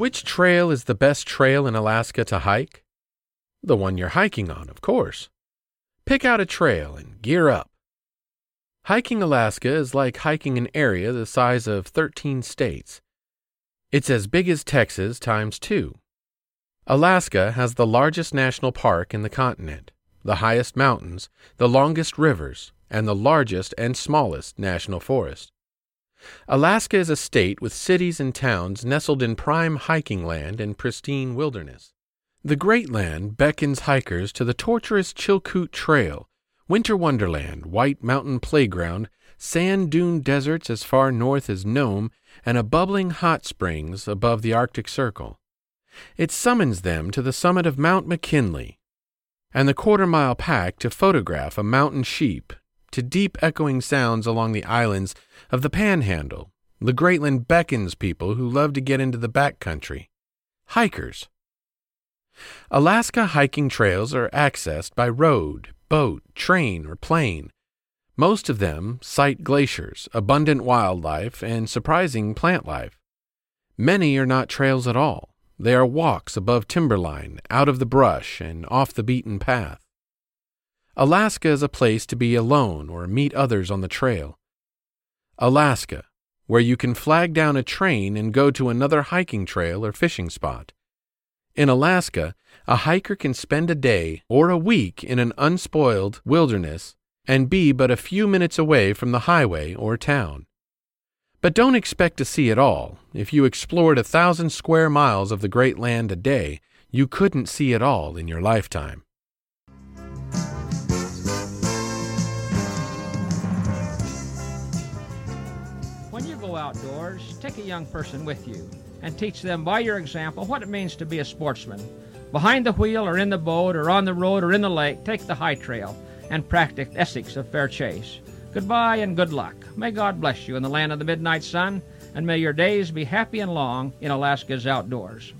Which trail is the best trail in Alaska to hike? The one you're hiking on, of course. Pick out a trail and gear up. Hiking Alaska is like hiking an area the size of 13 states. It's as big as Texas times two. Alaska has the largest national park in the continent, the highest mountains, the longest rivers, and the largest and smallest national forest. Alaska is a state with cities and towns nestled in prime hiking land and pristine wilderness. The Great Land beckons hikers to the tortuous Chilkoot Trail, winter wonderland, white mountain playground, sand dune deserts as far north as Nome, and a bubbling hot springs above the Arctic Circle. It summons them to the summit of Mount McKinley and the quarter mile pack to photograph a mountain sheep, to deep echoing sounds along the islands of the Panhandle. The Greatland beckons people who love to get into the back country. Hikers. Alaska hiking trails are accessed by road, boat, train, or plane. Most of them cite glaciers, abundant wildlife, and surprising plant life. Many are not trails at all. They are walks above timberline, out of the brush, and off the beaten path. Alaska is a place to be alone or meet others on the trail. Alaska, where you can flag down a train and go to another hiking trail or fishing spot. In Alaska, a hiker can spend a day or a week in an unspoiled wilderness and be but a few minutes away from the highway or town. But don't expect to see it all. If you explored a thousand square miles of the great land a day, you couldn't see it all in your lifetime. When you go outdoors, take a young person with you and teach them by your example what it means to be a sportsman. Behind the wheel or in the boat or on the road or in the lake, take the high trail and practice ethics of fair chase. Goodbye and good luck. May God bless you in the land of the midnight sun, and may your days be happy and long in Alaska's outdoors.